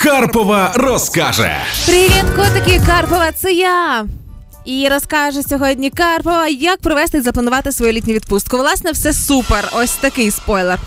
Карпова розкаже. Привіт, котики! Карпова, це я. І розкаже сьогодні Карпова, як провести і запланувати свою літню відпустку. Власне, все супер. Ось такий спойлер.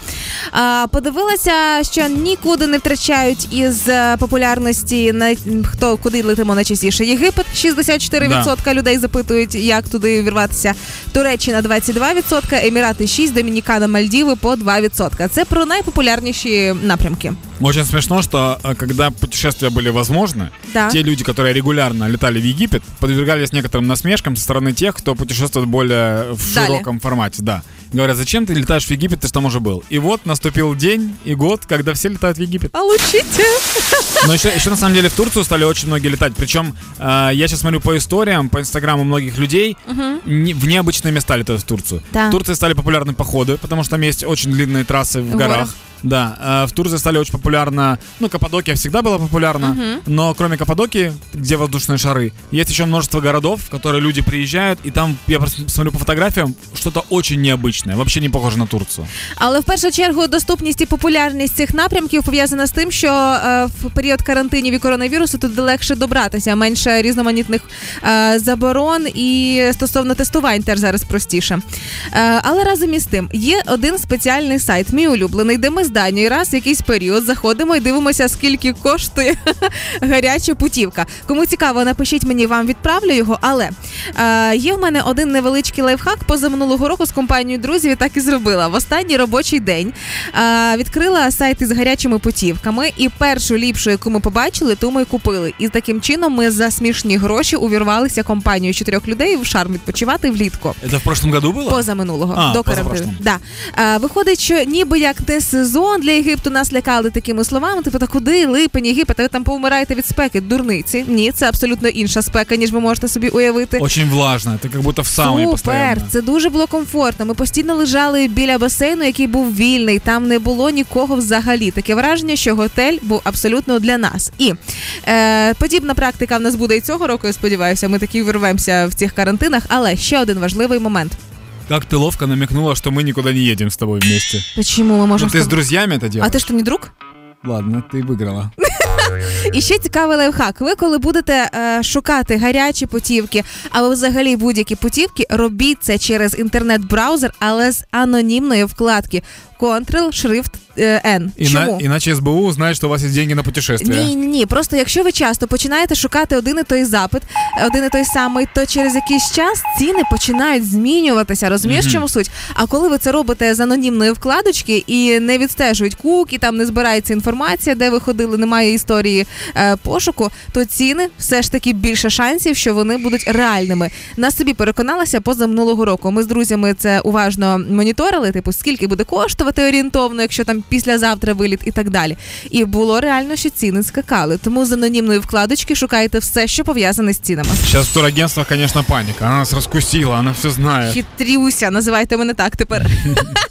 А, Подивилася, що нікуди не втрачають із е, популярності на хто куди летимо найчастіше. Єгипет 64% да. людей запитують, як туди вірватися. Туреччина 22%, Емірати 6%, Домінікана, Мальдіви по 2%. Це про найпопулярніші напрямки. Очень смешно, что э, когда путешествия были возможны, да. те люди, которые регулярно летали в Египет, подвергались некоторым насмешкам со стороны тех, кто путешествует более в Далее. широком формате. Да. Говорят, зачем ты летаешь в Египет, ты же там уже был. И вот наступил день и год, когда все летают в Египет. Получите! Но еще, еще на самом деле в Турцию стали очень многие летать. Причем э, я сейчас смотрю по историям, по инстаграму многих людей, угу. не, в необычные места летают в Турцию. Да. В Турции стали популярны походы, потому что там есть очень длинные трассы в горах. горах. Да, э, в Турции стали очень популярно, ну, Каппадокия всегда была популярна, uh-huh. но кроме Каппадокии, где воздушные шары, есть еще множество городов, в которые люди приезжают, и там, я просто смотрю по фотографиям, что-то очень необычное, вообще не похоже на Турцию. Але в першу чергу доступність і популярність цих напрямків пов'язана з тим, що е, в період карантинів і коронавірусу тут легше добратися, менше різноманітних е, заборон і стосовно тестувань теж зараз простіше. Е, але разом із тим є один спеціальний сайт, мій улюблений, де ми з раз якийсь період заходимо і дивимося, скільки коштує гаряча путівка. Кому цікаво, напишіть мені, вам відправлю його. Але е, є в мене один невеличкий лайфхак поза минулого року з компанією друзів і так і зробила. В останній робочий день е, відкрила сайт із гарячими путівками, і першу ліпшу, яку ми побачили, ту ми купили. І таким чином ми за смішні гроші увірвалися компанією чотирьох людей в шарм відпочивати влітку. Це в прошлом году було? Поза минулого а, до карантину. Да. Е, виходить, що ніби як не сезон сезон для Єгипту нас лякали такими словами. Типу, та куди липень, Єгипет, а ви там повмираєте від спеки. Дурниці. Ні, це абсолютно інша спека, ніж ви можете собі уявити. Очень влажна, ти як будто в самій Супер, це дуже було комфортно. Ми постійно лежали біля басейну, який був вільний. Там не було нікого взагалі. Таке враження, що готель був абсолютно для нас. І е, подібна практика в нас буде і цього року. Я сподіваюся, ми такі вирвемося в цих карантинах. Але ще один важливий момент. Как ты ловко намекнула, что мы никуда не едем с тобой вместе. Почему мы можем? Ну, ты с друзьями это делаешь. А ты что, не друг? Ладно, ти виграла. І ще цікавий лайфхак. Ви коли будете е, шукати гарячі путівки, або взагалі будь-які путівки, робіть це через інтернет-браузер, але з анонімної вкладки. Ctrl, шрифт N. Чому? Іначе СБУ знає, що у вас є деньги на путешествия. Ні, ні, ні. Просто якщо ви часто починаєте шукати один і той запит, один і той самий, то через якийсь час ціни починають змінюватися. Розумієш, mm-hmm. чому суть? А коли ви це робите з анонімної вкладочки і не відстежують куки, там не збирається інформація, де ви ходили, немає історії е, пошуку, то ціни все ж таки більше шансів, що вони будуть реальними. На собі переконалася поза минулого року. Ми з друзями це уважно моніторили. Типу, скільки буде коштувати коштувати орієнтовно, якщо там післязавтра виліт і так далі. І було реально, що ціни скакали. Тому з анонімної вкладочки шукайте все, що пов'язане з цінами. Зараз в турагентствах, звісно, паніка. Вона нас розкусила, вона все знає. Хитрюся, називайте мене так тепер.